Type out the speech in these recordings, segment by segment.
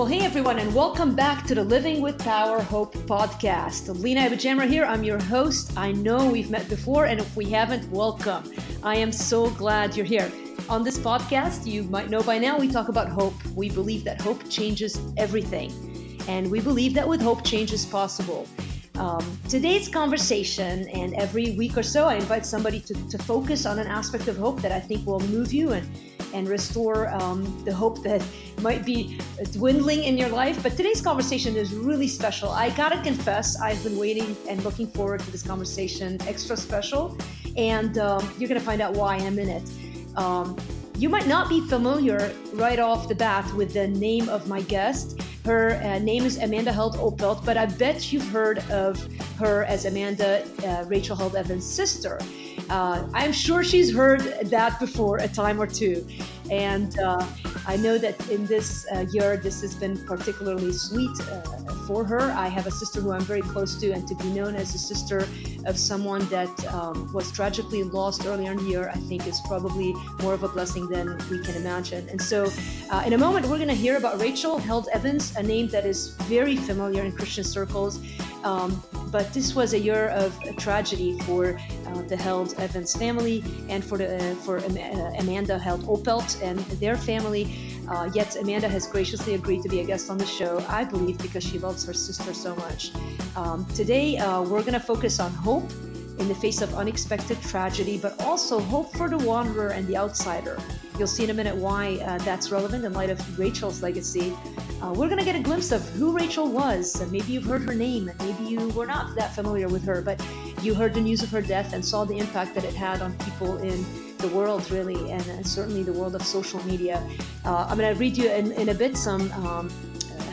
Well, hey everyone, and welcome back to the Living with Power Hope podcast. Lina AbuJamra here. I'm your host. I know we've met before, and if we haven't, welcome. I am so glad you're here. On this podcast, you might know by now, we talk about hope. We believe that hope changes everything, and we believe that with hope, change is possible. Um, today's conversation, and every week or so, I invite somebody to, to focus on an aspect of hope that I think will move you and and restore um, the hope that might be dwindling in your life. But today's conversation is really special. I gotta confess, I've been waiting and looking forward to this conversation, extra special, and um, you're gonna find out why in it. Um, you might not be familiar right off the bat with the name of my guest. Her uh, name is Amanda Held Opelt, but I bet you've heard of her as Amanda uh, Rachel Held Evans' sister. Uh, I'm sure she's heard that before a time or two. And uh, I know that in this uh, year, this has been particularly sweet uh, for her. I have a sister who I'm very close to, and to be known as a sister of someone that um, was tragically lost earlier in the year, I think is probably more of a blessing than we can imagine. And so, uh, in a moment, we're going to hear about Rachel Held Evans, a name that is very familiar in Christian circles. Um, but this was a year of tragedy for uh, the Held Evans family and for the uh, for uh, Amanda Held Opelt and their family. Uh, yet Amanda has graciously agreed to be a guest on the show, I believe, because she loves her sister so much. Um, today, uh, we're going to focus on hope in the face of unexpected tragedy, but also hope for the wanderer and the outsider. You'll see in a minute why uh, that's relevant in light of Rachel's legacy. Uh, we're going to get a glimpse of who Rachel was. Maybe you've heard her name, maybe you were not that familiar with her, but you heard the news of her death and saw the impact that it had on people in the world, really, and, and certainly the world of social media. Uh, I'm going to read you in, in a bit some um,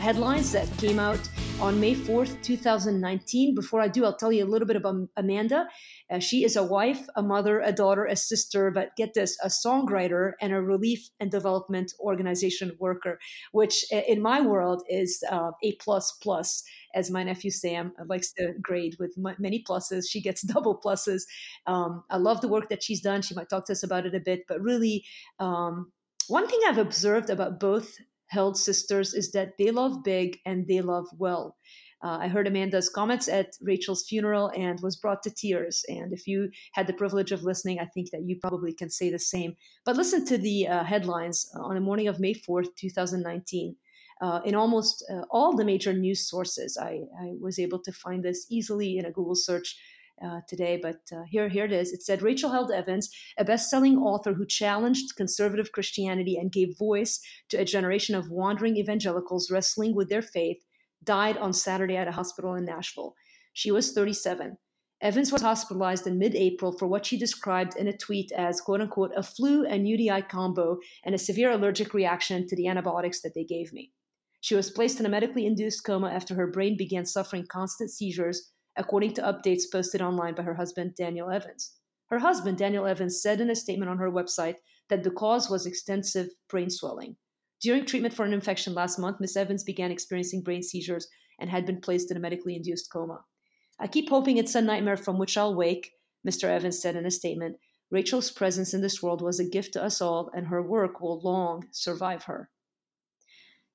headlines that came out on May 4th, 2019. Before I do, I'll tell you a little bit about Amanda. Uh, she is a wife, a mother, a daughter, a sister, but get this, a songwriter and a relief and development organization worker, which uh, in my world is uh, A plus plus, as my nephew Sam likes to grade with many pluses. She gets double pluses. Um, I love the work that she's done. She might talk to us about it a bit, but really, um, one thing I've observed about both held sisters is that they love big and they love well. Uh, I heard Amanda's comments at Rachel's funeral and was brought to tears. And if you had the privilege of listening, I think that you probably can say the same. But listen to the uh, headlines on the morning of May 4th, 2019. Uh, in almost uh, all the major news sources, I, I, was able to find this easily in a Google search. Uh, today, but uh, here, here it is. It said Rachel Held Evans, a best-selling author who challenged conservative Christianity and gave voice to a generation of wandering evangelicals wrestling with their faith, died on Saturday at a hospital in Nashville. She was 37. Evans was hospitalized in mid April for what she described in a tweet as, quote unquote, a flu and UTI combo and a severe allergic reaction to the antibiotics that they gave me. She was placed in a medically induced coma after her brain began suffering constant seizures, according to updates posted online by her husband, Daniel Evans. Her husband, Daniel Evans, said in a statement on her website that the cause was extensive brain swelling. During treatment for an infection last month, Miss Evans began experiencing brain seizures and had been placed in a medically induced coma. I keep hoping it's a nightmare from which I'll wake, Mr. Evans said in a statement. Rachel's presence in this world was a gift to us all, and her work will long survive her.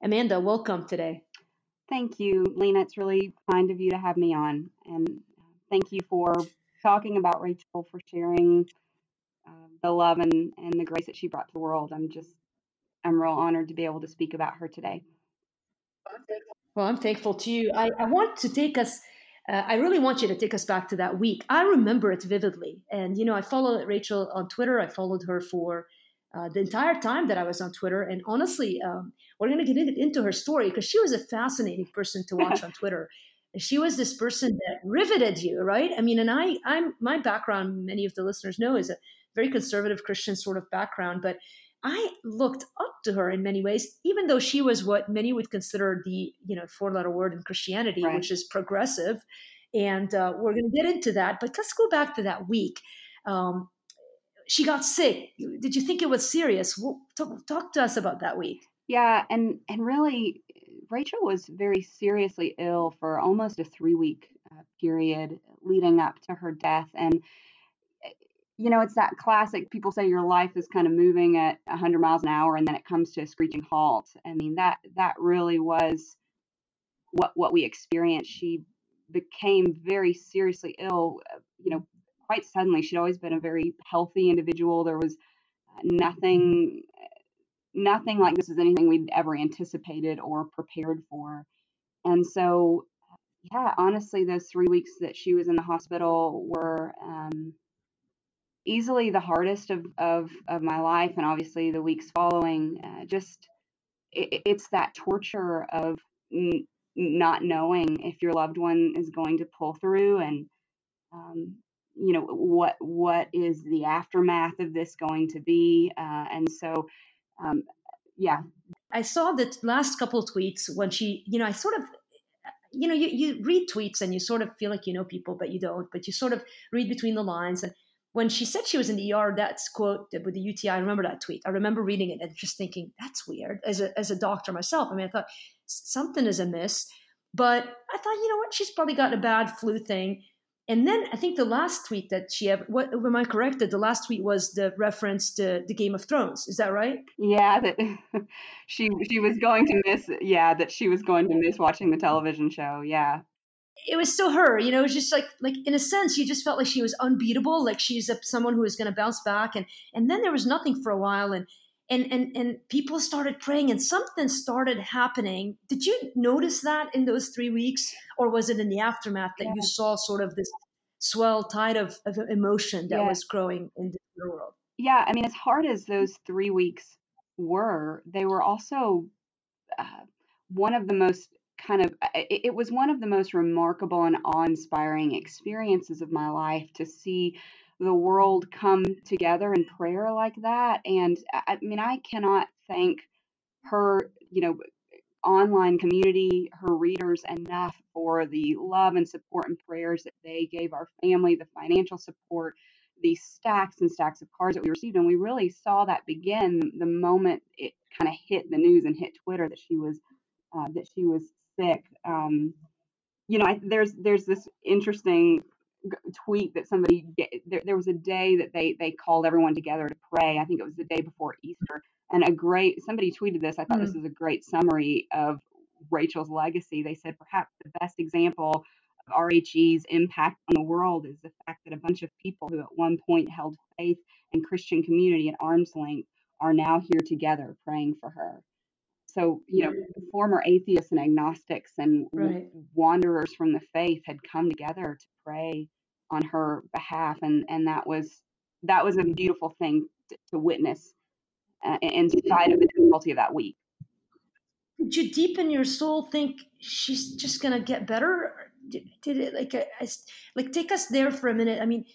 Amanda, welcome today. Thank you, Lina. It's really kind of you to have me on. And thank you for talking about Rachel, for sharing uh, the love and, and the grace that she brought to the world. I'm just I'm real honored to be able to speak about her today. Well, I'm thankful to you. I, I want to take us, uh, I really want you to take us back to that week. I remember it vividly. And, you know, I followed Rachel on Twitter. I followed her for uh, the entire time that I was on Twitter. And honestly, um, we're going to get into her story because she was a fascinating person to watch on Twitter. She was this person that riveted you, right? I mean, and I, I'm my background. Many of the listeners know is a very conservative Christian sort of background, but I looked up to her in many ways, even though she was what many would consider the you know four letter word in Christianity, right. which is progressive. And uh, we're going to get into that, but let's go back to that week. Um, she got sick. Did you think it was serious? Well, talk, talk, to us about that week. Yeah, and and really, Rachel was very seriously ill for almost a three week uh, period leading up to her death, and you know, it's that classic. People say your life is kind of moving at 100 miles an hour, and then it comes to a screeching halt. I mean, that that really was what what we experienced. She became very seriously ill. Uh, you know, quite suddenly. She'd always been a very healthy individual. There was nothing nothing like this is anything we'd ever anticipated or prepared for. And so, yeah, honestly, those three weeks that she was in the hospital were um, easily the hardest of, of, of my life and obviously the weeks following uh, just it, it's that torture of n- not knowing if your loved one is going to pull through and um, you know what what is the aftermath of this going to be uh, and so um, yeah i saw the last couple tweets when she you know i sort of you know you, you read tweets and you sort of feel like you know people but you don't but you sort of read between the lines and when she said she was in the ER, that's quote with the UTI. I remember that tweet. I remember reading it and just thinking that's weird. As a as a doctor myself, I mean, I thought something is amiss. But I thought, you know what? She's probably got a bad flu thing. And then I think the last tweet that she ever, what, am I correct? That the last tweet was the reference to the Game of Thrones. Is that right? Yeah, that she she was going to miss. Yeah, that she was going to miss watching the television show. Yeah it was still her, you know, it was just like like in a sense you just felt like she was unbeatable, like she's a, someone who is going to bounce back and and then there was nothing for a while and and and and people started praying and something started happening. Did you notice that in those 3 weeks or was it in the aftermath that yeah. you saw sort of this swell tide of, of emotion that yeah. was growing in the world? Yeah, I mean as hard as those 3 weeks were, they were also uh, one of the most kind of it, it was one of the most remarkable and awe-inspiring experiences of my life to see the world come together in prayer like that and i mean i cannot thank her you know online community her readers enough for the love and support and prayers that they gave our family the financial support the stacks and stacks of cards that we received and we really saw that begin the moment it kind of hit the news and hit twitter that she was uh, that she was sick. Um, you know, I, there's there's this interesting tweet that somebody there, there was a day that they they called everyone together to pray. I think it was the day before Easter, and a great somebody tweeted this. I thought mm. this was a great summary of Rachel's legacy. They said perhaps the best example of RHE's impact on the world is the fact that a bunch of people who at one point held faith and Christian community at arm's length are now here together praying for her. So, you know, former atheists and agnostics and right. wanderers from the faith had come together to pray on her behalf, and and that was that was a beautiful thing to, to witness uh, in spite of the difficulty of that week. Did you deep in your soul think she's just gonna get better? Did, did it like I, I, like take us there for a minute? I mean,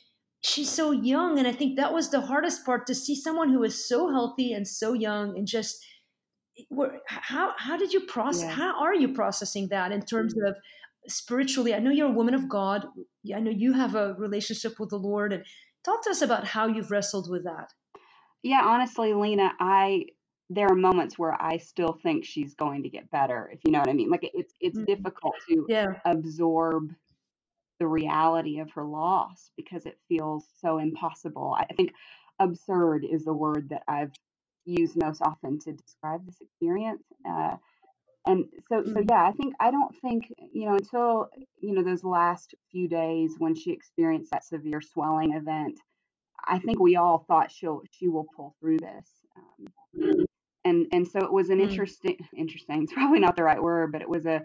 she's so young, and I think that was the hardest part to see someone who is so healthy and so young and just how how did you process yeah. how are you processing that in terms mm-hmm. of spiritually i know you're a woman of god i know you have a relationship with the lord and talk to us about how you've wrestled with that yeah honestly lina i there are moments where i still think she's going to get better if you know what i mean like it's it's mm-hmm. difficult to yeah. absorb the reality of her loss because it feels so impossible i think absurd is the word that i've use most often to describe this experience. Uh, and so, so mm-hmm. yeah, I think I don't think you know until you know those last few days when she experienced that severe swelling event. I think we all thought she'll she will pull through this. Um, and and so it was an mm. interesting interesting. It's probably not the right word, but it was a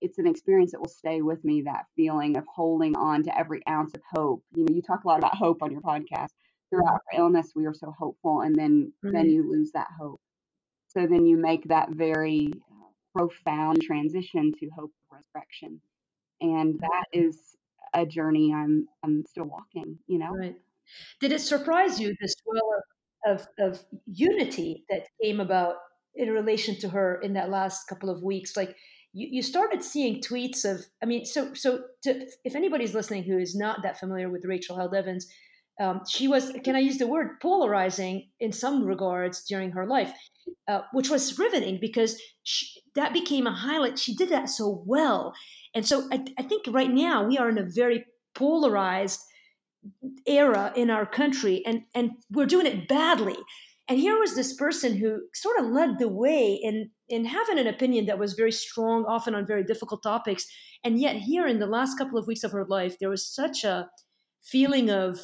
it's an experience that will stay with me. That feeling of holding on to every ounce of hope. You know, you talk a lot about hope on your podcast throughout her illness we were so hopeful and then mm-hmm. then you lose that hope. So then you make that very uh, profound transition to hope of resurrection and that is a journey i'm i'm still walking you know? Right. Did it surprise you the swell of, of, of unity that came about in relation to her in that last couple of weeks? Like you, you started seeing tweets of i mean so so to, if anybody's listening who is not that familiar with rachel held evans um, she was, can I use the word, polarizing in some regards during her life, uh, which was riveting because she, that became a highlight. She did that so well. And so I, I, think right now we are in a very polarized era in our country and and we're doing it badly and here was this person who sort of led the way in in having an opinion that was very strong often on very difficult topics and yet here in the last couple of weeks of her life there was such a feeling of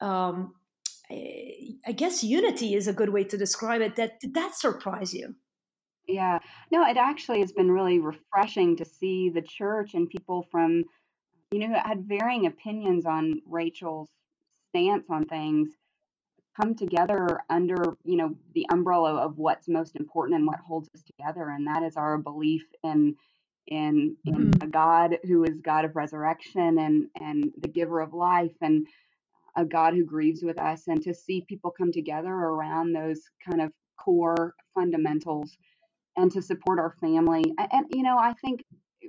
um, I guess unity is a good way to describe it. That did that surprise you? Yeah. No, it actually has been really refreshing to see the church and people from, you know, who had varying opinions on Rachel's stance on things come together under, you know, the umbrella of what's most important and what holds us together. And that is our belief in in in mm-hmm. a God who is God of resurrection and and the giver of life and a God who grieves with us and to see people come together around those kind of core fundamentals and to support our family. And, and, you know, I think,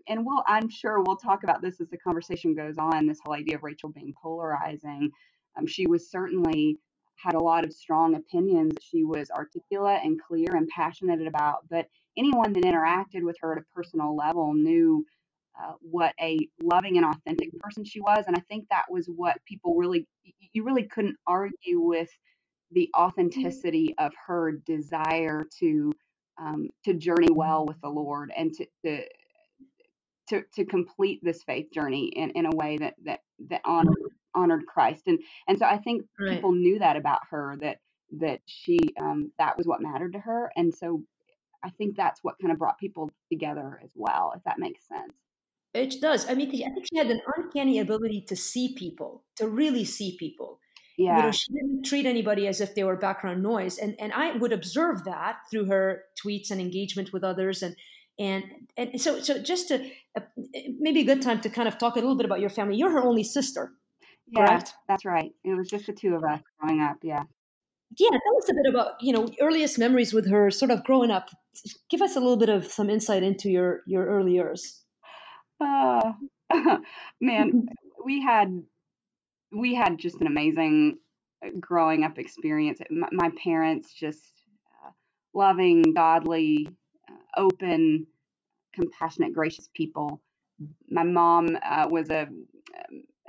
and we'll, I'm sure we'll talk about this as the conversation goes on. This whole idea of Rachel being polarizing. Um, she was certainly had a lot of strong opinions she was articulate and clear and passionate about. But anyone that interacted with her at a personal level knew uh, what a loving and authentic person she was. And I think that was what people really, you really couldn't argue with the authenticity of her desire to um, to journey well with the Lord and to, to to to complete this faith journey in, in a way that that that honored honored Christ and and so I think right. people knew that about her that that she um, that was what mattered to her and so I think that's what kind of brought people together as well if that makes sense. It does. I mean, I think she had an uncanny ability to see people, to really see people. Yeah. You know, she didn't treat anybody as if they were background noise. And and I would observe that through her tweets and engagement with others. And and and so so just to uh, maybe a good time to kind of talk a little bit about your family. You're her only sister. Yeah, correct? that's right. It was just the two of us growing up. Yeah. Yeah, tell us a bit about you know earliest memories with her, sort of growing up. Give us a little bit of some insight into your your early years. Uh, man, we had we had just an amazing uh, growing up experience. My, my parents just uh, loving, godly, uh, open, compassionate, gracious people. My mom uh, was a um,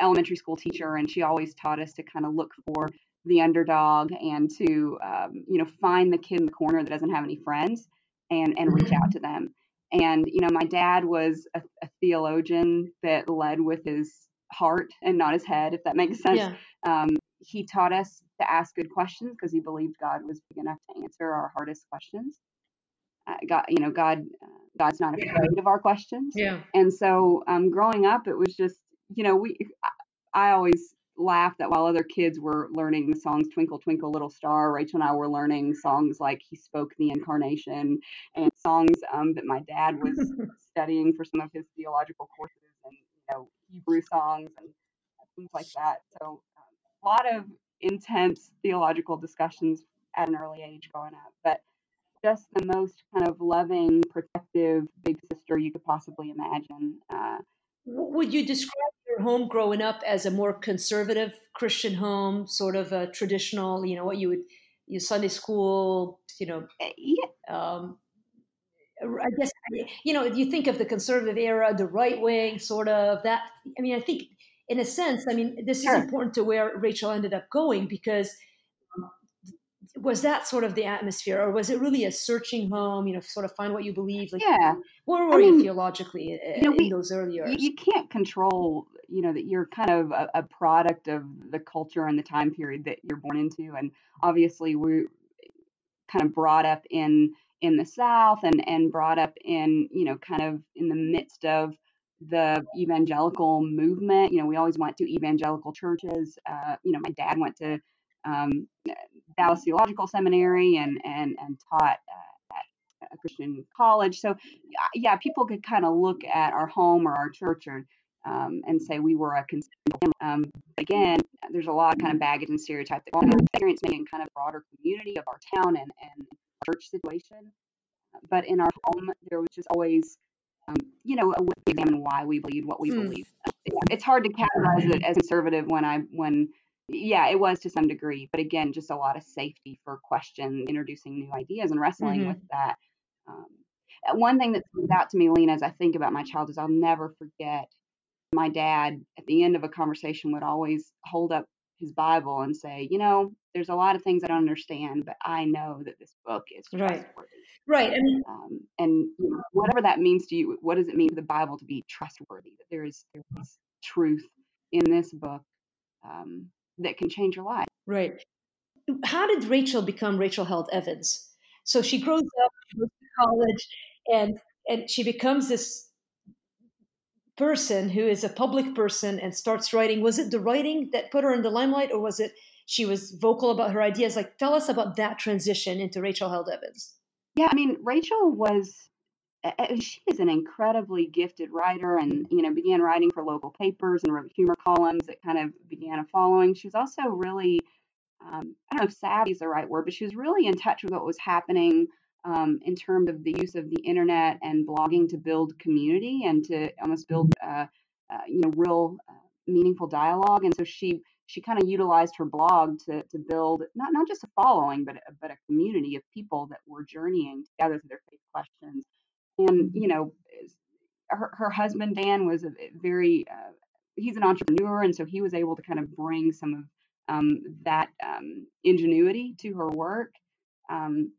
elementary school teacher, and she always taught us to kind of look for the underdog and to um, you know find the kid in the corner that doesn't have any friends and and reach out mm-hmm. to them and, you know, my dad was a, a theologian that led with his heart and not his head, if that makes sense. Yeah. Um, he taught us to ask good questions because he believed God was big enough to answer our hardest questions. Uh, God, you know, God, uh, God's not afraid yeah. of our questions. Yeah. And so, um, growing up, it was just, you know, we, I, I always laugh that while other kids were learning the songs Twinkle Twinkle Little Star, Rachel and I were learning songs like He Spoke the Incarnation and songs um, that my dad was studying for some of his theological courses and, you know, Hebrew songs and things like that. So um, a lot of intense theological discussions at an early age growing up, but just the most kind of loving, protective big sister you could possibly imagine. Uh, would you describe your home growing up as a more conservative Christian home, sort of a traditional, you know, what you would, your Sunday school, you know, eh, yeah. Um, I guess you know you think of the conservative era, the right wing, sort of that. I mean, I think in a sense, I mean, this sure. is important to where Rachel ended up going because was that sort of the atmosphere or was it really a searching home you know sort of find what you believe like yeah. where were I you mean, theologically in, you know, we, those early years? you, can't control you know that you're kind of a, a, product of the culture and the time period that you're born into and obviously we're kind of brought up in in the south and and brought up in you know kind of in the midst of the evangelical movement. You know we always went to evangelical churches uh, you know my dad went to um, Dallas Theological Seminary and and and taught uh, at a Christian college. So yeah, people could kind of look at our home or our church or um, and say we were a conservative um, again, there's a lot of kind of baggage and stereotype that going experience me in kind of broader community of our town and, and church situation. But in our home, there was just always, um, you know, we examine why we believe what we mm. believe. It's hard to categorize it as conservative when I when yeah, it was to some degree, but again, just a lot of safety for questions, introducing new ideas and wrestling mm-hmm. with that. Um, uh, one thing that stands out to me, Lina, as I think about my child, is I'll never forget my dad, at the end of a conversation, would always hold up his Bible and say, you know, there's a lot of things I don't understand, but I know that this book is Right. trustworthy. Right. I mean, Um, and you know, whatever that means to you, what does it mean for the Bible to be trustworthy? That there is there is truth in this book um, that can change your life. right. How did Rachel become Rachel Held Evans? So she grows up, she goes to college, and and she becomes this person who is a public person and starts writing. Was it the writing that put her in the limelight, or was it she was vocal about her ideas? Like, tell us about that transition into Rachel Held Evans. Yeah, I mean, Rachel was she is an incredibly gifted writer and you know began writing for local papers and wrote humor columns that kind of began a following. She was also really um, i don't know if savvy is the right word but she was really in touch with what was happening um, in terms of the use of the internet and blogging to build community and to almost build uh, uh, you know real uh, meaningful dialogue. And so she she kind of utilized her blog to, to build not, not just a following but a, but a community of people that were journeying together through their faith questions and you know her, her husband dan was a very uh, he's an entrepreneur and so he was able to kind of bring some of um, that um, ingenuity to her work um,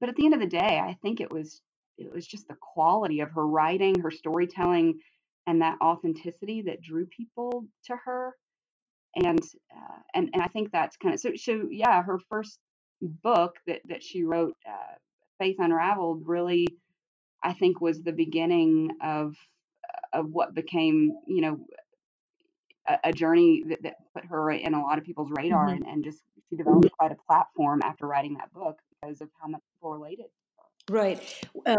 but at the end of the day i think it was it was just the quality of her writing her storytelling and that authenticity that drew people to her. And uh, and and i think that's kind of so so yeah her first book that that she wrote uh, faith unraveled really I think was the beginning of of what became, you know, a, a journey that, that put her in a lot of people's radar Mhm. and, and just she developed quite a platform after writing that book because of how much people related. Right. Uh,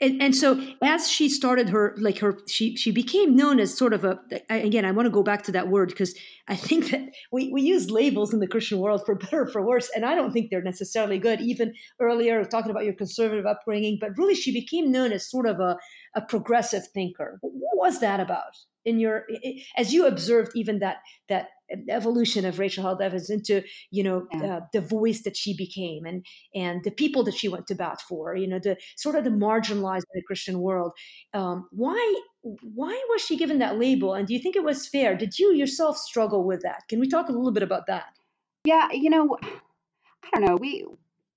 and, and so as she started her like her she she became known as sort of a again i want to go back to that word because i think that we, we use labels in the christian world for better or for worse and i don't think they're necessarily good. Even earlier talking about your conservative upbringing but really she became known as sort of a, a progressive thinker. What was that about in your as you observed even that that evolution of rachel held evans into you know Yeah. uh, the voice that she became and and the people that she went to bat for you know the sort of the marginalized in the christian world um, why why was she given that label and do you think it was fair did you yourself struggle with that can we talk a little bit about that Yeah, you know, I don't know. We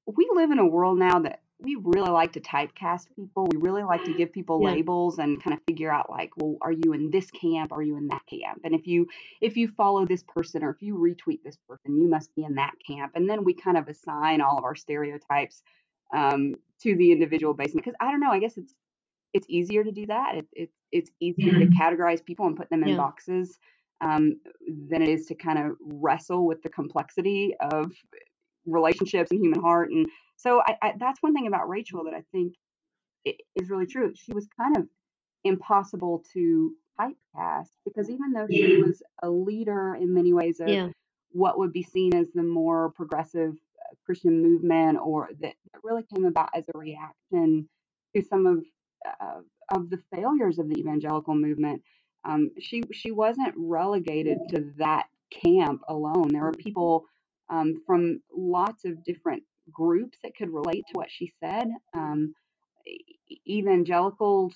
we live in a world now that we really like to typecast people. We really like to give people Yeah. labels and kind of figure out like, well, are you in this camp? Are you in that camp? And if you if you follow this person or if you retweet this person, you must be in that camp. And then we kind of assign all of our stereotypes um, to the individual basis. Because I don't know. I guess it's it's easier to do that. It, it, it's easier to categorize people and put them in Yeah. boxes um, than it is to kind of wrestle with the complexity of relationships and human heart. And so I, I, that's one thing about Rachel that I think is really true. She was kind of impossible to typecast because even though she was a leader in many ways of yeah what would be seen as the more progressive uh, Christian movement, or that, that really came about as a reaction to some of uh, of the failures of the evangelical movement. Um, she she wasn't relegated to that camp alone. There were people um, from lots of different groups that could relate to what she said. Um, evangelicals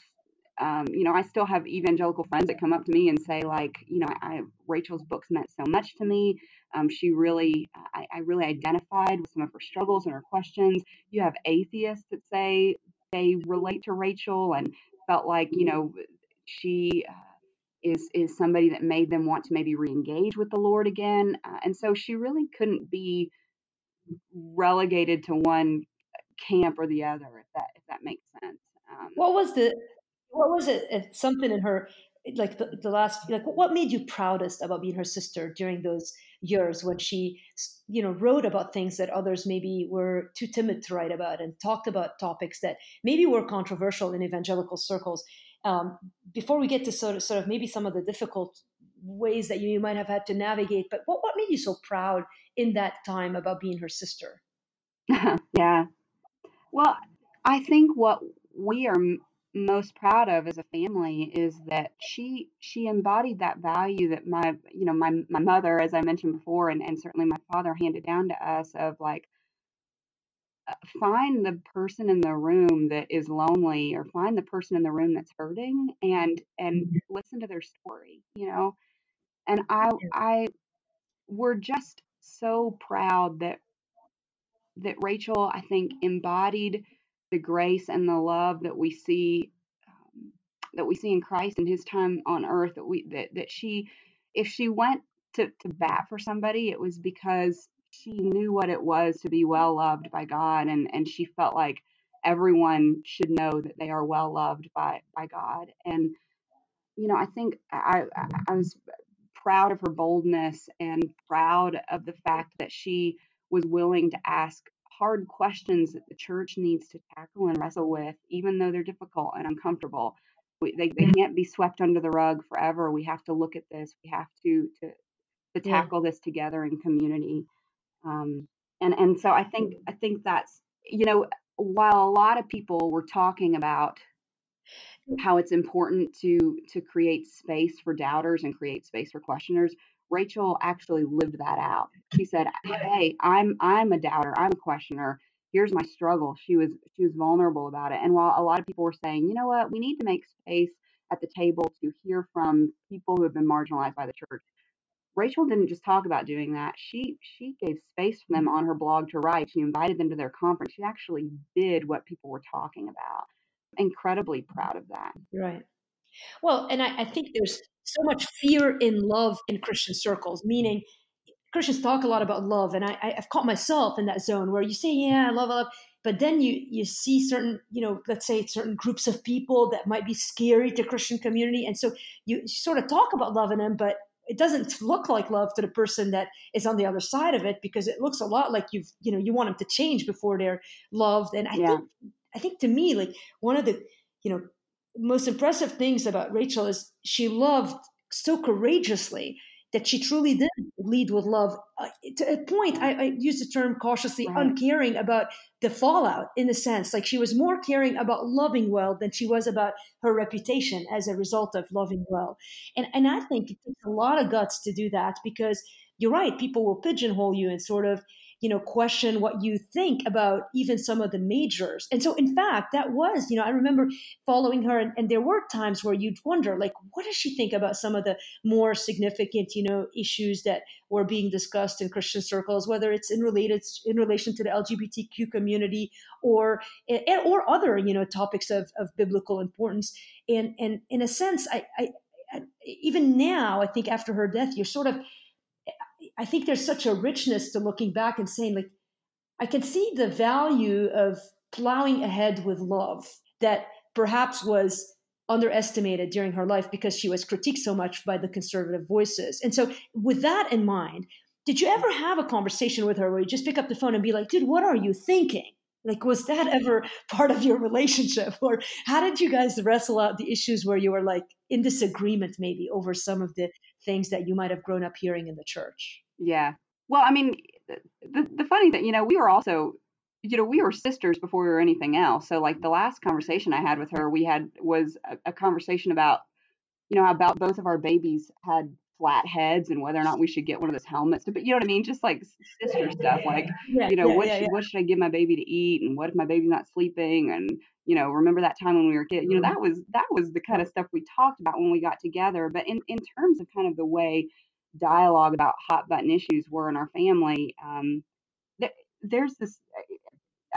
um, you know, I still have evangelical friends that come up to me and say, like, you know, I, Rachel's books meant so much to me. Um, she really, I, I really identified with some of her struggles and her questions. You have atheists that say they relate to Rachel and felt like, you know, she uh, is is somebody that made them want to maybe re-engage with the Lord again. Uh, and so she really couldn't be relegated to one camp or the other, if that if that makes sense. Um, what was the what was it uh, something in her like the, the last like what made you proudest about being her sister during those years when she you know wrote about things that others maybe were too timid to write about and talked about topics that maybe were controversial in evangelical circles um, before we get to sort of sort of maybe some of the difficult ways that you might have had to navigate but what, what made you so proud in that time about being her sister yeah. Well, I think what we are m- most proud of as a family is that she she embodied that value that my you know my my mother as I mentioned before and, and certainly my father handed down to us of like uh, find the person in the room that is lonely or find the person in the room that's hurting and and Mhm. listen to their story you know and i i we're just so proud that that rachel i think embodied the grace and the love that we see um, that we see in christ in his time on earth that we that, that she if she went to, to bat for somebody it was because she knew what it was to be well loved by god and and she felt like everyone should know that they are well loved by by god. And you know i think i i, I was proud of her boldness and proud of the fact that she was willing to ask hard questions that the church needs to tackle and wrestle with, even though they're difficult and uncomfortable. We, they, they can't be swept under the rug forever. We have to look at this. We have to to, to Yeah. tackle this together in community. Um, and and so I think I think that's you know while a lot of people were talking about how it's important to to create space for doubters and create space for questioners rachel actually lived that out. She said hey i'm i'm a doubter i'm a questioner. Here's my struggle. She was she was vulnerable about it. And while a lot of people were saying you know what? We need to make space at the table to hear from people who have been marginalized by the church. Rachel didn't just talk about doing that. She she gave space for them mm-hmm. on her blog to write. She invited them to their conference. She actually did what people were talking about incredibly proud of that Right. Well, and I, I think there's so much fear in love in Christian circles, meaning Christians talk a lot about love, and I, I've caught myself in that zone where you say, "Yeah, I love, I love," but then you you see certain, you know, let's say certain groups of people that might be scary to Christian community, and so you sort of talk about loving them, but it doesn't look like love to the person that is on the other side of it because it looks a lot like you've, you know, you want them to change before they're loved, and I yeah think I think to me, like one of the, you know, most impressive things about Rachel is she loved so courageously that she truly did lead with love. Uh, to a point, I, I use the term cautiously, right uncaring about the fallout in a sense. Like she was more caring about loving well than she was about her reputation as a result of loving well. And, and I think it takes a lot of guts to do that because you're right, people will pigeonhole you and sort of you know question what you think about even some of the majors. And so in fact that was you know i remember following her and, and there were times where you'd wonder like what does she think about some of the more significant you know issues that were being discussed in christian circles whether it's in related in relation to the lgbtq community or or other you know topics of, of biblical importance. And and in a sense I, I, I even now i think after her death you're sort of I think there's such a richness to looking back and saying, like, I can see the value of plowing ahead with love that perhaps was underestimated during her life because she was critiqued so much by the conservative voices. And so, with that in mind, did you ever have a conversation with her where you just pick up the phone and be like, dude, what are you thinking? Like, was that ever part of your relationship? Or how did you guys wrestle out the issues where you were like in disagreement maybe over some of the things that you might have grown up hearing in the church? Yeah. Well, I mean, eh, the the funny thing, you know, we were also, you know, we were sisters before we were anything else. So, like the last conversation I had with her, we had was a, a conversation about, you know, about both of our babies had flat heads and whether or not we should get one of those helmets. But you know what I mean? Just like sister stuff, like Yeah, you know, yeah, what yeah, should what should I give my baby to eat, and what if my baby's not sleeping, and you know, remember that time when we were kids? You know, mm-hmm. that was that was the kind of stuff we talked about when we got together. But in in terms of kind of the way dialogue about hot button issues were in our family. Um, th- there's this,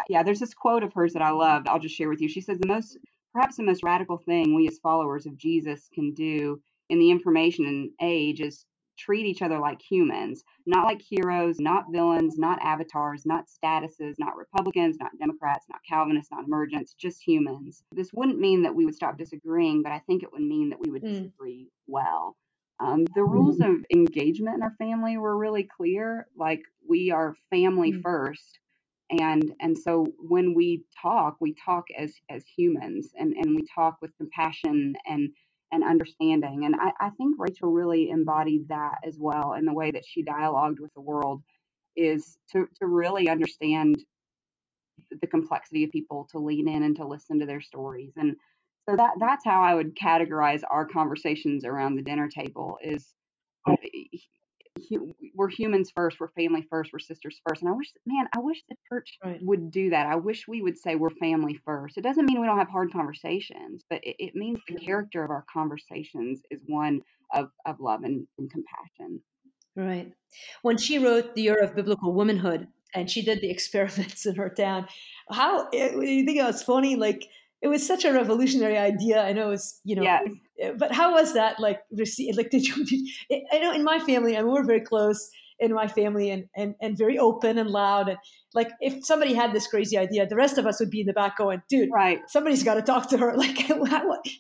yeah, there's this quote of hers that I loved. I'll just share with you. She says, The most, perhaps the most radical thing we as followers of Jesus can do in the information age is treat each other like humans, not like heroes, not villains, not avatars, not statuses, not Republicans, not Democrats, not Calvinists, not emergents, just humans. This wouldn't mean that we would stop disagreeing, but I think it would mean that we would Mm. disagree well. Um, the rules of engagement in our family were really clear. Like we are family Mm. first, and and so when we talk, we talk as as humans, and and we talk with compassion and and understanding. And I, I think Rachel really embodied that as well in the way that she dialogued with the world, is to to really understand the complexity of people, to lean in and to listen to their stories. And so that that's how I would categorize our conversations around the dinner table is uh, we're humans first, we're family first, we're sisters first. And I wish, man, I wish the church Right. would do that. I wish we would say we're family first. It doesn't mean we don't have hard conversations, but it, it means the character of our conversations is one of, of love and, and compassion. Right. When she wrote The Year of Biblical Womanhood and she did the experiments in her town, how eh, you think it was funny? Like it was such a revolutionary idea. I know it's you know, Yes. eh, but how was that like received? Like did you? Did, I know in my family, I mean, we're very close in my family and, and and very open and loud. And like if somebody had this crazy idea, the rest of us would be in the back going, "Dude, Right. somebody's got to talk to her." Like how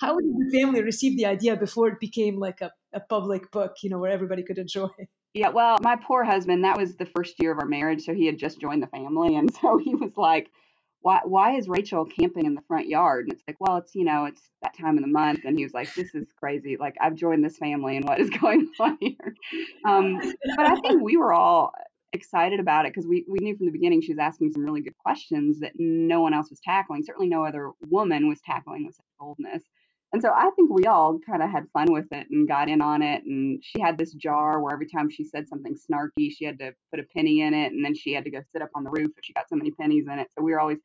how did the family receive the idea before it became like a, a public book, you know, where everybody could enjoy? it? Yeah, well, my poor husband, that was the first year of our marriage, so he had just joined the family and so he was like, "Why why is Rachel camping in the front yard?" And it's like, "Well, it's, you know, it's that time of the month." And he was like, "This is crazy. Like I've joined this family and what is going on here?" Um, but I think we were all excited about it because we, we knew from the beginning she was asking some really good questions that no one else was tackling. Certainly no other woman was tackling with such boldness. And so I think we all kind of had fun with it and got in on it. And she had this jar where every time she said something snarky, she had to put a penny in it. And then she had to go sit up on the roof if she got so many pennies in it. So we were always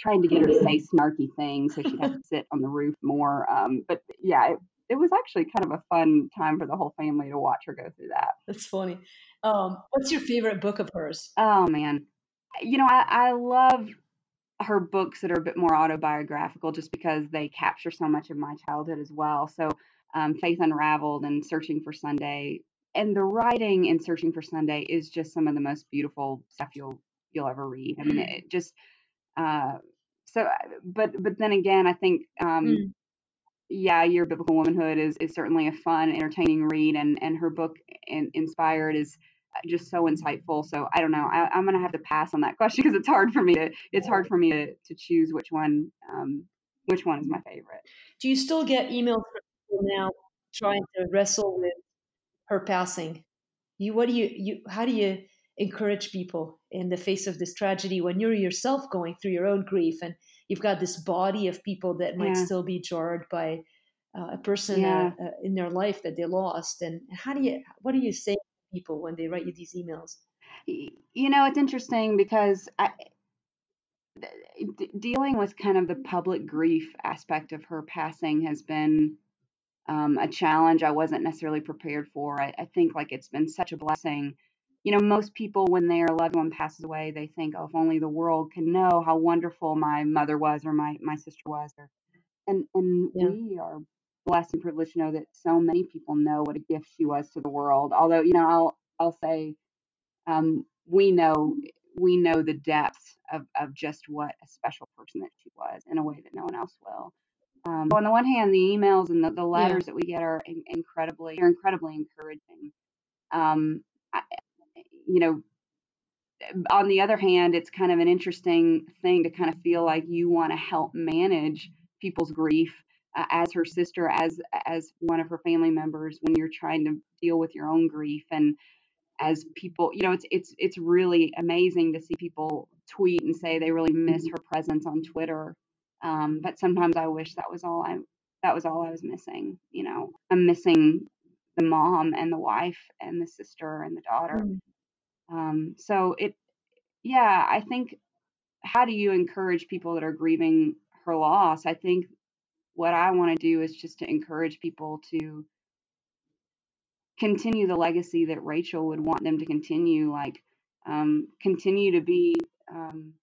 trying to get her to say snarky things so she'd have to sit on the roof more. Um, but yeah, it, it was actually kind of a fun time for the whole family to watch her go through that. That's funny. Um, what's your favorite book of hers? Oh man, you know I, I love her books that are a bit more autobiographical, just because they capture so much of my childhood as well. So, um, Faith Unraveled and Searching for Sunday, and the writing in Searching for Sunday is just some of the most beautiful stuff you'll you'll ever read. I mean, it just uh, so. But but then again, I think um, Mm. yeah, your biblical womanhood is is certainly a fun, entertaining read, and and her book in, inspired is uh, just so insightful. So I don't know. I, I'm gonna have to pass on that question because it's hard for me to it's hard for me to to choose which one um which one is my favorite. Do you still get emails from people now trying to wrestle with her passing? You, what do you, you, how do you encourage people in the face of this tragedy when you're yourself going through your own grief and you've got this body of people that might Yeah. still be jarred by uh, a person Yeah. uh, uh, in their life that they lost? And how do you, what do you say to people when they write you these emails? You know, it's interesting because I d- dealing with kind of the public grief aspect of her passing has been um, a challenge I wasn't necessarily prepared for. I, I think like it's been such a blessing. You know, most people when their loved one passes away, they think, "Oh, if only the world can know how wonderful my mother was or my my sister was." Or, and and Yeah. we are blessed and privileged to know that so many people know what a gift she was to the world. Although, you know, I'll I'll say um, we know we know the depths of, of just what a special person that she was in a way that no one else will. Um, so on the one hand, the emails and the, the letters that we get are in, incredibly are incredibly encouraging. Um, I, you know, on the other hand, it's kind of an interesting thing to kind of feel like you want to help manage people's grief uh, as her sister, as as one of her family members, when you're trying to deal with your own grief and as people you know it's it's it's really amazing to see people tweet and say they really miss her presence on twitter um, but sometimes i wish that was all i that was all i was missing you know? I'm missing the mom and the wife and the sister and the daughter. Mm. Um, so it yeah i think how do you encourage people that are grieving her loss? I think what i want to do is just to encourage people to continue the legacy that Rachel would want them to continue, like um, continue to be, um,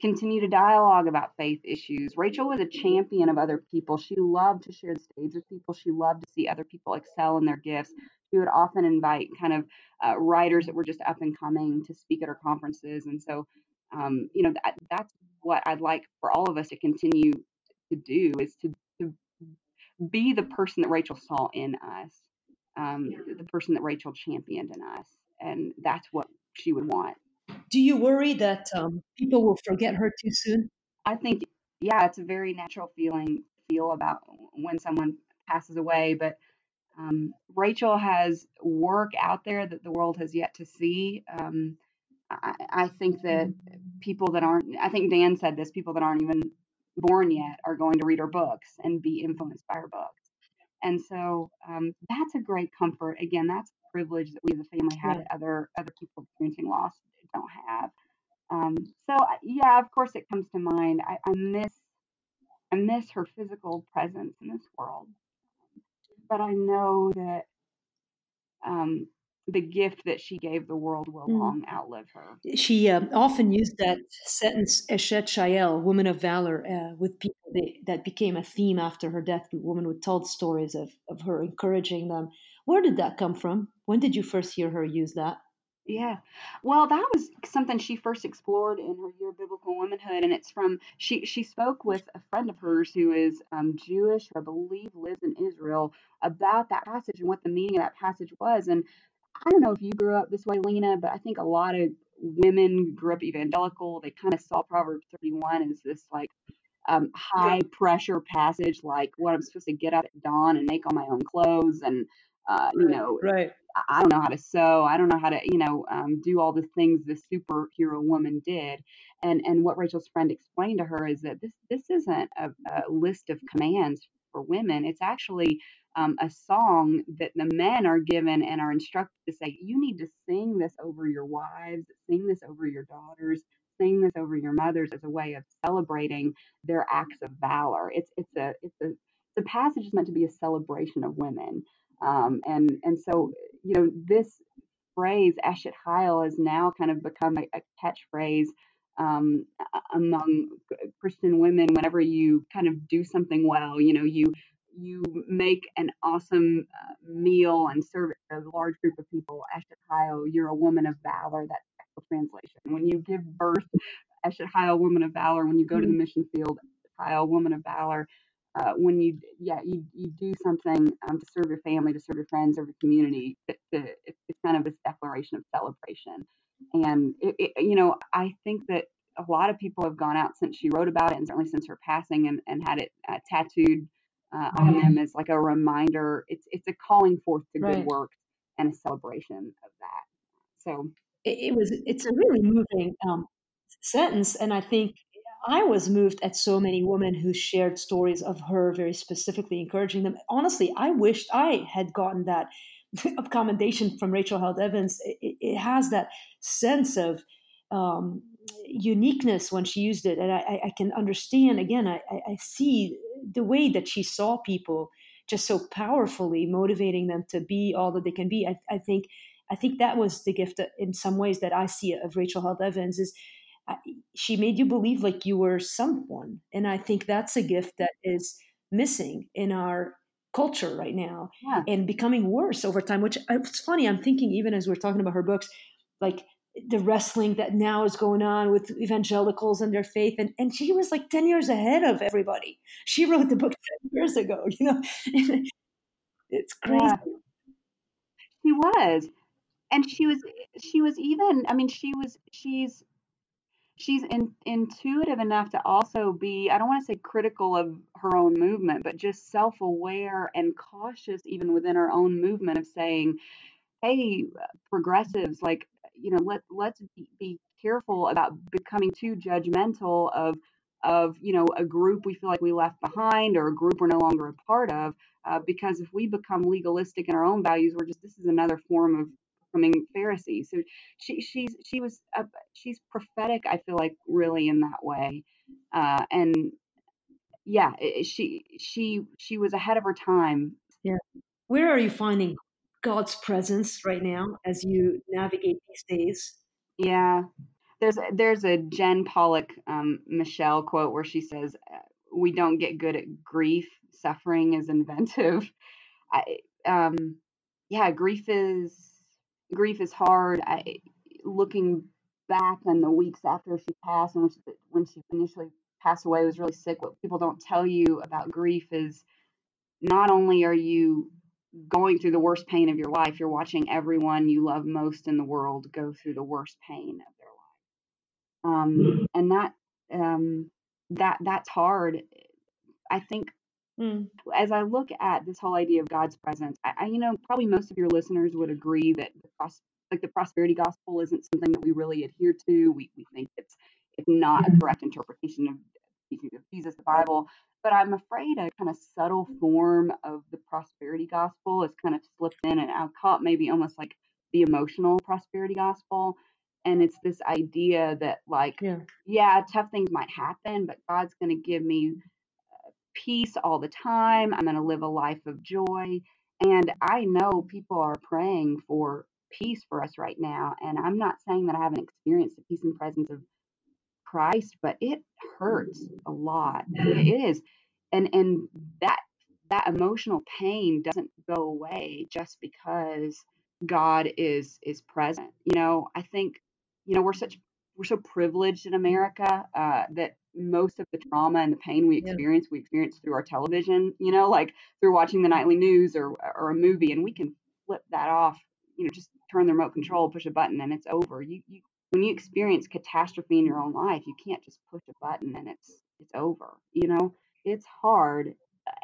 continue to dialogue about faith issues. Rachel was a champion of other people. She loved to share the stage with people. She loved to see other people excel in their gifts. She would often invite kind of uh, writers that were just up and coming to speak at her conferences, and so um, you know that, that's what I'd like for all of us to continue to do is to, to be the person that Rachel saw in us um, the person that Rachel championed in us, and that's what she would want. Do you worry that um, people will forget her too soon? I think, yeah, it's a very natural feeling to feel about when someone passes away, but um, Rachel has work out there that the world has yet to see. Um, I, I think that people that aren't, I think Dan said this, people that aren't even born yet are going to read her books and be influenced by her books. And so um, that's a great comfort. Again, that's a privilege that we as a family had Yeah. other other people experiencing loss don't have. Um, so yeah, of course it comes to mind. I, I miss I miss her physical presence in this world, but I know that um, the gift that she gave the world will Mm. long outlive her. She um, often used that sentence, Eshet Chayil, woman of valor, uh, with people that, that became a theme after her death. The women would tell stories of, of her encouraging them. Where did that come from? When did you first hear her use that? Yeah. Well, that was something she first explored in her year of biblical womanhood, and it's from she she spoke with a friend of hers who is um, Jewish, who I believe lives in Israel, about that passage and what the meaning of that passage was. And I don't know if you grew up this way, Lina, but I think a lot of women grew up evangelical. They kind of saw Proverbs 31 as this like um, high pressure passage, like what I'm supposed to get up at dawn and make all my own clothes, and uh, you know, Right. I don't know how to sew. I don't know how to, you know, um, do all the things this superhero woman did. And and what Rachel's friend explained to her is that this this isn't a, a list of commands for women. It's actually um, a song that the men are given and are instructed to say, you need to sing this over your wives, sing this over your daughters, sing this over your mothers as a way of celebrating their acts of valor. It's it's a it's a it's a passage is meant to be a celebration of women. Um, and and so you know, this phrase "Eshet Chayil" has now kind of become a, a catchphrase um, among Christian women. Whenever you kind of do something well, you know, you you make an awesome uh, meal and serve it to a large group of people. Eshet Chayil, you're a woman of valor. That's the translation. When you give birth, Eshet Chayil, woman of valor. When you go to the Mm. mission field, Eshet Chayil, woman of valor uh, when you yeah you, you do something um, to serve your family to serve your friends serve your community to, to, it's, it's kind of this declaration of celebration. And it, it, you know i think that a lot of people have gone out since she wrote about it and certainly since her passing and, and had it uh, tattooed uh, on them as like a reminder. It's it's a calling forth to good Right. works and a celebration of that. So it, it was it's a really moving um, sentence and i think i was moved at so many women who shared stories of her very specifically encouraging them. Honestly i wished i had gotten that commendation from rachel held evans. It, it- has that sense of um, uniqueness when she used it and i, I- can understand again I, I see the way that she saw people just so powerfully motivating them to be all that they can be. I, I think I think that was the gift in some ways that I see of Rachel Held Evans is she made you believe like you were someone, and I think that's a gift that is missing in our culture right now yeah and becoming worse over time. Which uh, it's funny. I'm thinking even as we're talking about her books, like the wrestling that now is going on with evangelicals and their faith, and and she was like ten years ahead of everybody. She wrote the book ten years ago. You know, it's crazy. yeah she was and she was she was even i mean she was she's she's in, intuitive enough to also be i don't want to say critical of her own movement but just self-aware and cautious even within her own movement of saying hey progressives like you know let let's be, careful about becoming too judgmental of of you know a group we feel like we left behind or a group we're no longer a part of uh, because if we become legalistic in our own values we're just this is another form of becoming pharisee so she she's she was a, she's prophetic i feel like really in that way uh, and yeah she she she was ahead of her time Yeah. Where are you finding God's presence right now as you navigate these days? Yeah, there's a- there's a Jen Pollock um, Michel quote where she says, uh, "We don't get good at grief. Suffering is inventive." I um yeah, grief is grief is hard. I looking back on the weeks after she passed and when she, when she initially passed away was really sick. What people don't tell you about grief is not only are you going through the worst pain of your life, you're watching everyone you love most in the world go through the worst pain of their life. Um, and that um, that that's hard. I think Mm. as I look at this whole idea of God's presence, I, I you know probably most of your listeners would agree that the pros- like the prosperity gospel isn't something that we really adhere to. We we think it's it's not a mm-hmm. correct interpretation of Jesus, the Bible. But I'm afraid a kind of subtle mm. form of the prosperity gospel is kind of slipped in, and I've caught maybe almost like the emotional prosperity gospel. And it's this idea that, like, Yeah. yeah, tough things might happen, but God's going to give me mm. Peace all the time. I'm going to live a life of joy. And I know people are praying for peace for us right now. And I'm not saying that I haven't experienced the peace and presence of Christ, but it hurts a lot. It is. And and that that emotional pain doesn't go away just because God is is present. You know, I think, you know, we're such we're so privileged in America uh, that most of the trauma and the pain we Yeah. experience, we experience through our television, you know, like through watching the nightly news or or a movie, and we can flip that off, you know, just turn the remote control, push a button, and it's over. You you when you experience catastrophe in your own life, you can't just push a button and it's it's over. You know, it's hard.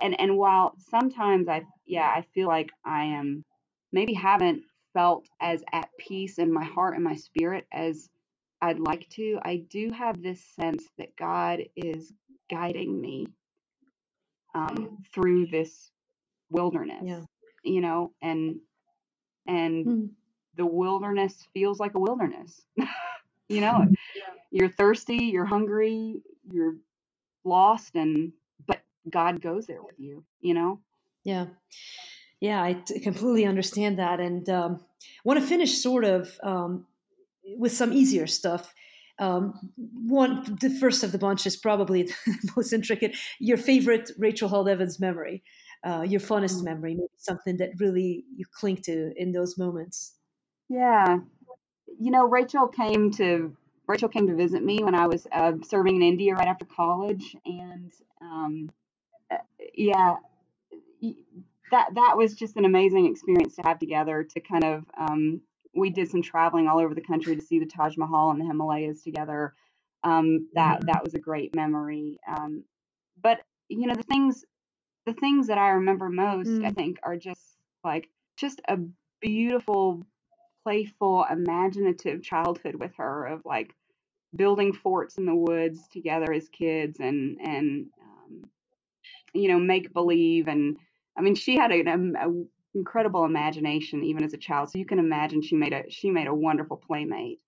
And and while sometimes I yeah, I feel like I am maybe haven't felt as at peace in my heart and my spirit as I'd like to, I do have this sense that God is guiding me um, through this wilderness, Yeah. you know, and and Mm. the wilderness feels like a wilderness. you know, you're thirsty, you're hungry, you're lost, and but God goes there with you. You know. Yeah. Yeah, I t- completely understand that, and um, want to finish sort of um, with some easier stuff. Um, one, the first of the bunch is probably the most intricate. Your favorite Rachel Held Evans memory, uh, your fondest Mm. memory, maybe something that really you cling to in those moments. Yeah. You know, Rachel came to Rachel came to visit me when I was uh, serving in India right after college, and um, uh, yeah, that that was just an amazing experience to have together. To kind of um, we did some traveling all over the country to see the Taj Mahal and the Himalayas together. Um, that that was a great memory. Um, but you know, the things the things that I remember most, I Mm. think, are just like just a beautiful, playful, imaginative childhood with her of like building forts in the woods together as kids and and um, you know make believe and I mean she had um, a incredible imagination even as a child. So you can imagine she made a she made a wonderful playmate.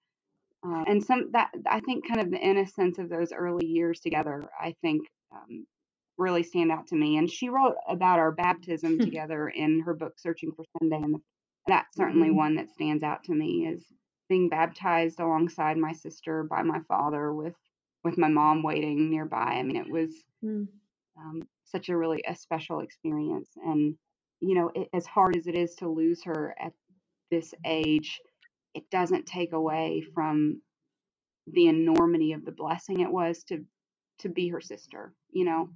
Uh, and some that I think kind of the innocence of those early years together I think um, really stand out to me. And she wrote about our baptism together in her book Searching for Sunday and that's certainly Mhm. one that stands out to me is being baptized alongside my sister by my father with with my mom waiting nearby. I mean it was Mm. um, such a really a special experience. And you know it, as hard as it is to lose her at this age it doesn't take away from the enormity of the blessing it was to to be her sister you know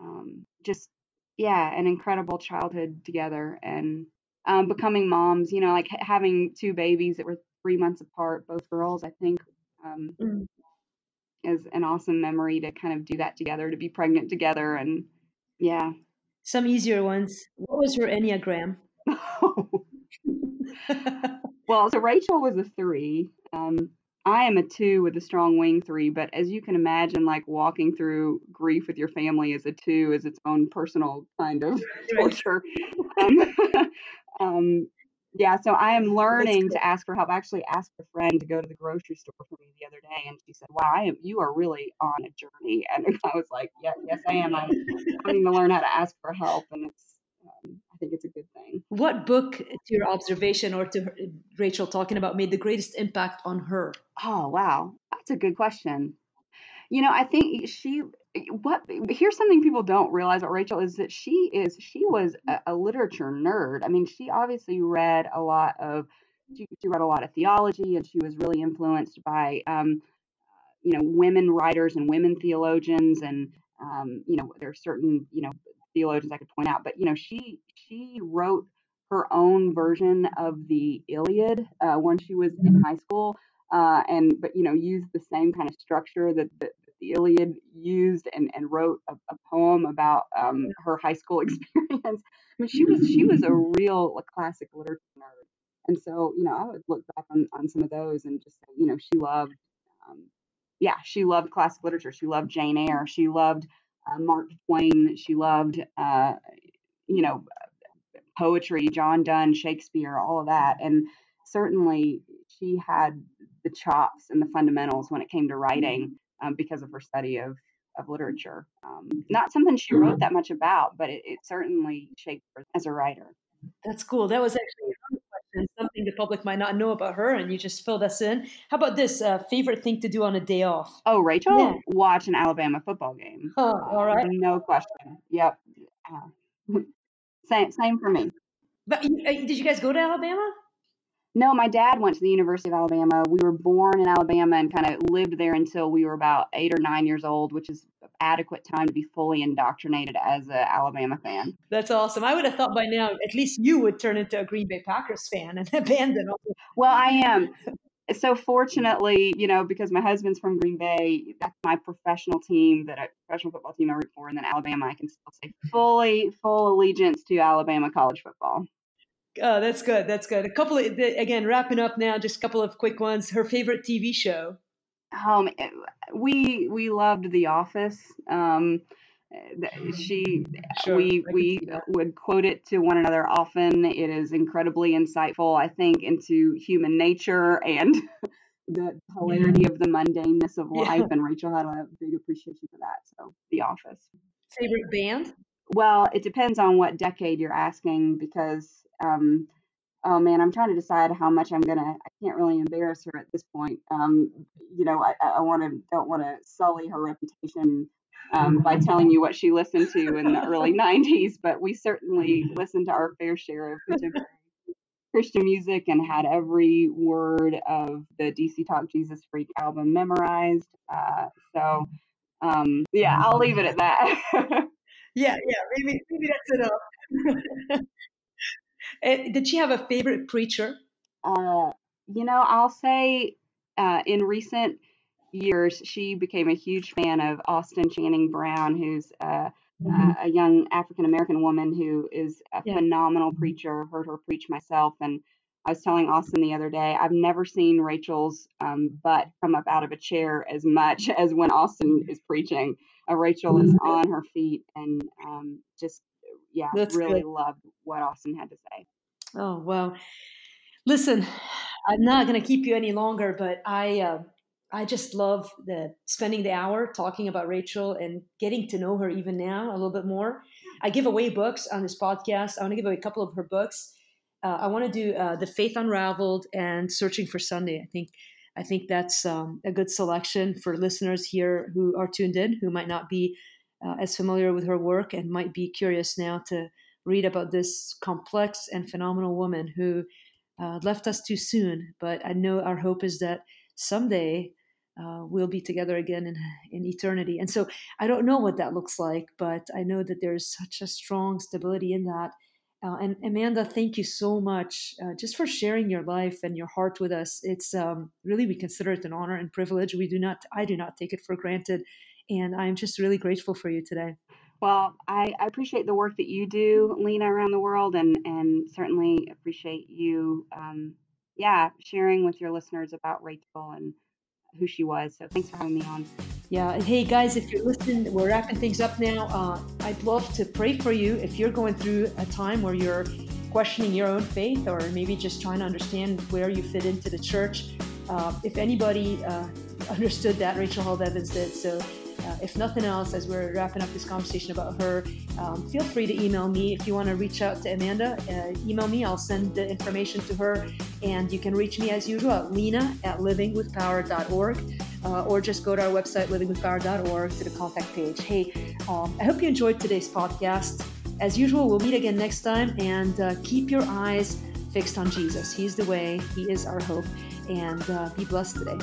um, just yeah an incredible childhood together and um, becoming moms you know like ha- having two babies that were three months apart both girls i think um, Mm. is an awesome memory to kind of do that together to be pregnant together and yeah Some easier ones. What was your Enneagram? well so rachel was a three um, i am a two with a strong wing three but as you can imagine like walking through grief with your family as a two is its own personal kind of torture um, um, yeah so i am learning cool. to ask for help. I actually asked a friend to go to the grocery store for me the other day and she said wow I am, you are really on a journey. And i was like yeah, yes i am. I'm having to learn how to ask for help and it's um, i think it's a good thing. What book, to your observation or to Rachel talking about, made the greatest impact on her? oh wow. That's a good question. You know i think she what here's something people don't realize about rachel is that she is she was a, a literature nerd. I mean she obviously read a lot of she, she read a lot of theology and she was really influenced by um, you know women writers and women theologians and um, you know there are certain you know theologians I could point out, but you know she she wrote her own version of the Iliad uh, when she was in high school, uh, and but you know used the same kind of structure that, that the Iliad used, and and wrote a, a poem about um, her high school experience. I mean, she was she was a real like, classic literature nerd, and so you know I would look back on on some of those and just say you know she loved. Um, yeah, she loved classic literature. She loved Jane Eyre. She loved uh, Mark Twain. She loved, uh, you know, poetry, John Donne, Shakespeare, all of that. And certainly she had the chops and the fundamentals when it came to writing um, because of her study of, of literature. Um, not something she wrote that much about, but it, it certainly shaped her as a writer. That's cool. That was actually question, something the public might not know about her, and you just filled us in. How about this uh, favorite thing to do on a day off? Oh, Rachel, yeah. watch an Alabama football game. Oh, all right, no question. Yep, uh, same same for me. But uh, did you guys go to Alabama? No, my dad went to the University of Alabama. We were born in Alabama and kind of lived there until we were about eight or nine years old, which is adequate time to be fully indoctrinated as an Alabama fan. That's awesome. I would have thought by now, at least you would turn into a Green Bay Packers fan and abandon all. Well, I am. So fortunately, you know, because my husband's from Green Bay, that's my professional team, that I, professional football team I root for, and then Alabama, I can still say fully full allegiance to Alabama college football. Oh, that's good. That's good. A couple of again, wrapping up now. Just a couple of quick ones. Her favorite TV show. Um, eh, we we loved The Office. Um, eh, she sure, we we would quote it to one another often. It is incredibly insightful, I think, into human nature and the hilarity of the mundaneness of life. Yeah. And Rachel had a big appreciation for that. So, The Office. Favorite band? Well, it depends on what decade you're asking because um, oh man, I'm trying to decide how much I'm gonna. I can't really embarrass her at this point. Um, you know, I, I want to don't want to sully her reputation um, by telling you what she listened to in the early '90s, but we certainly listened to our fair share of contemporary Christian music and had every word of the DC Talk Jesus Freak album memorized. Uh, so, um, yeah, I'll leave it at that. yeah, yeah, maybe maybe that's enough. Eh, did she have a favorite preacher? Uh, you know, I'll say uh, in recent years, she became a huge fan of Austin Channing Brown, who's uh, mm-hmm. a young African American woman who is a yeah. phenomenal preacher. Heard her preach myself, and I was telling Austin the other day, I've never seen Rachel's um, butt come up out of a chair as much as when Austin is preaching. Uh, Rachel is mm-hmm. on her feet and um, just yeah, That's really good. loved what Austin had to say. Oh well, listen, I'm not going to keep you any longer, but I uh, I just love the spending the hour talking about Rachel and getting to know her even now a little bit more. I give away books on this podcast. I want to give away a couple of her books. Uh, I want to do uh, the Faith Unraveled and Searching for Sunday. I think I think that's um, a good selection for listeners here who are tuned in who might not be uh, as familiar with her work and might be curious now to read about this complex and phenomenal woman who uh, left us too soon. But I know our hope is that someday uh, we'll be together again in, in eternity. And so I don't know what that looks like, but I know that there's such a strong stability in that. Uh, and Amanda, thank you so much uh, just for sharing your life and your heart with us. It's um, really we consider it an honor and privilege. We do not, I do not take it for granted, and I'm just really grateful for you today. Well, I, I appreciate the work that you do, Lina, around the world, and and certainly appreciate you, um, yeah, sharing with your listeners about Rachel and who she was. So thanks for having me on. Yeah, and hey guys, if you're listening, we're wrapping things up now. Uh, I'd love to pray for you if you're going through a time where you're questioning your own faith, or maybe just trying to understand where you fit into the church. Uh, if anybody uh, understood that, Rachel Held Evans did. So uh, if nothing else, as we're wrapping up this conversation about her, um, feel free to email me if you want to reach out to Amanda. Uh, email me, I'll send the information to her, and you can reach me as usual at lina at livingwithpower.org. Uh, or just go to our website, livingwithpower.org, to the contact page. Hey, um, I hope you enjoyed today's podcast. As usual, we'll meet again next time, and uh, keep your eyes fixed on Jesus. He's the way, He is our hope, and uh, be blessed today.